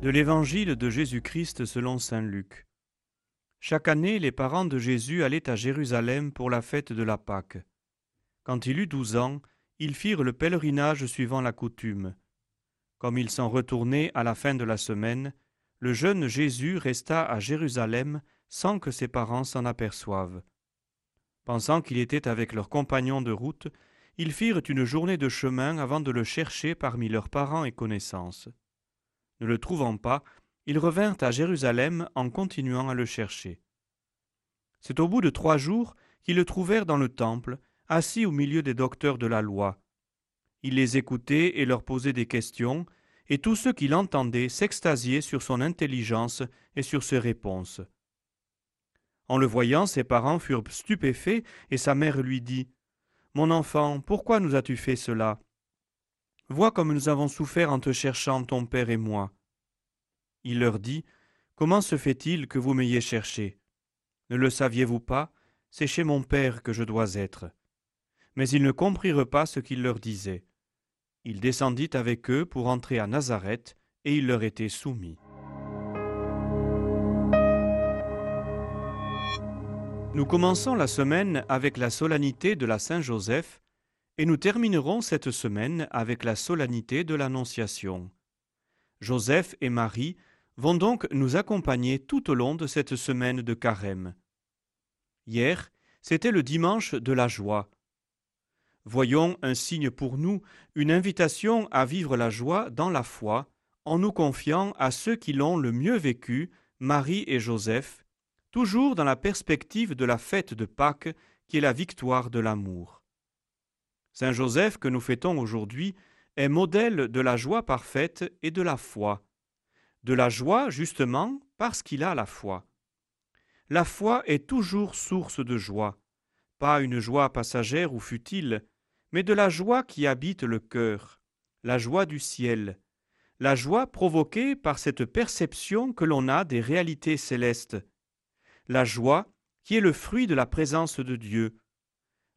De l'Évangile de Jésus-Christ selon Saint Luc. Chaque année, les parents de Jésus allaient à Jérusalem pour la fête de la Pâque. Quand il eut douze ans, ils firent le pèlerinage suivant la coutume. Comme ils s'en retournaient à la fin de la semaine, le jeune Jésus resta à Jérusalem sans que ses parents s'en aperçoivent. Pensant qu'il était avec leurs compagnons de route, ils firent une journée de chemin avant de le chercher parmi leurs parents et connaissances. Ne le trouvant pas, ils revinrent à Jérusalem en continuant à le chercher. C'est au bout de trois jours qu'ils le trouvèrent dans le temple, assis au milieu des docteurs de la loi. Il les écoutait et leur posait des questions, et tous ceux qui l'entendaient s'extasiaient sur son intelligence et sur ses réponses. En le voyant, ses parents furent stupéfaits, et sa mère lui dit Mon enfant, pourquoi nous as-tu fait cela? Vois comme nous avons souffert en te cherchant, ton père et moi. Il leur dit Comment se fait-il que vous m'ayez cherché? Ne le saviez-vous pas? C'est chez mon père que je dois être. Mais ils ne comprirent pas ce qu'il leur disait. Il descendit avec eux pour entrer à Nazareth, et il leur était soumis. Nous commençons la semaine avec la solennité de la Saint-Joseph, et nous terminerons cette semaine avec la solennité de l'Annonciation. Joseph et Marie vont donc nous accompagner tout au long de cette semaine de carême. Hier, c'était le dimanche de la joie. Voyons un signe pour nous, une invitation à vivre la joie dans la foi, en nous confiant à ceux qui l'ont le mieux vécu, Marie et Joseph, toujours dans la perspective de la fête de Pâques qui est la victoire de l'amour. Saint Joseph que nous fêtons aujourd'hui est modèle de la joie parfaite et de la foi. De la joie, justement, parce qu'il a la foi. La foi est toujours source de joie, pas une joie passagère ou futile, mais de la joie qui habite le cœur, la joie du ciel, la joie provoquée par cette perception que l'on a des réalités célestes, la joie qui est le fruit de la présence de Dieu,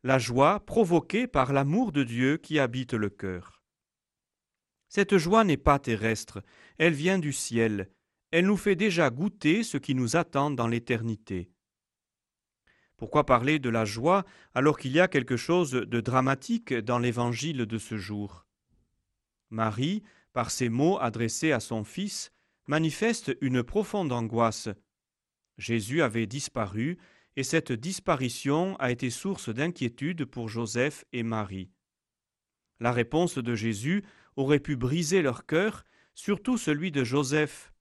la joie provoquée par l'amour de Dieu qui habite le cœur. Cette joie n'est pas terrestre, elle vient du ciel, elle nous fait déjà goûter ce qui nous attend dans l'éternité. Pourquoi parler de la joie alors qu'il y a quelque chose de dramatique dans l'évangile de ce jour? Marie, par ces mots adressés à son fils, manifeste une profonde angoisse. Jésus avait disparu, et cette disparition a été source d'inquiétude pour Joseph et Marie. La réponse de Jésus aurait pu briser leur cœur, surtout celui de Joseph.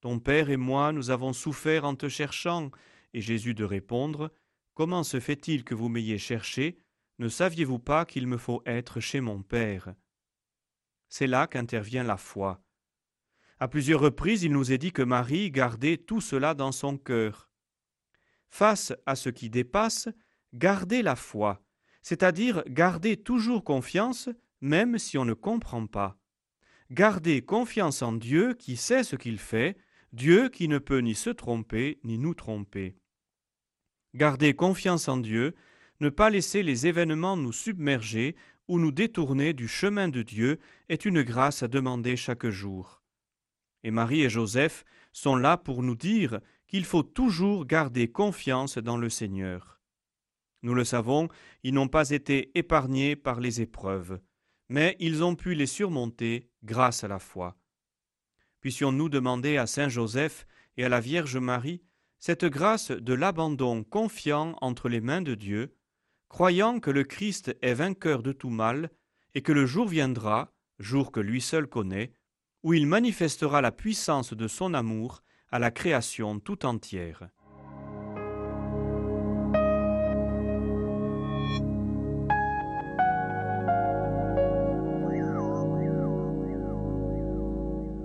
Ton Père et moi, nous avons souffert en te cherchant, et Jésus de répondre, Comment se fait-il que vous m'ayez cherché? Ne saviez-vous pas qu'il me faut être chez mon Père? C'est là qu'intervient la foi. À plusieurs reprises, il nous est dit que Marie gardait tout cela dans son cœur. Face à ce qui dépasse, gardez la foi, c'est-à-dire gardez toujours confiance même si on ne comprend pas. Gardez confiance en Dieu qui sait ce qu'il fait, Dieu qui ne peut ni se tromper ni nous tromper. Gardez confiance en Dieu, ne pas laisser les événements nous submerger ou nous détourner du chemin de Dieu est une grâce à demander chaque jour. Et Marie et Joseph sont là pour nous dire qu'il faut toujours garder confiance dans le Seigneur. Nous le savons, ils n'ont pas été épargnés par les épreuves, mais ils ont pu les surmonter grâce à la foi. Puissions-nous demander à Saint Joseph et à la Vierge Marie cette grâce de l'abandon confiant entre les mains de Dieu, croyant que le Christ est vainqueur de tout mal et que le jour viendra, jour que lui seul connaît, où il manifestera la puissance de son amour à la création tout entière.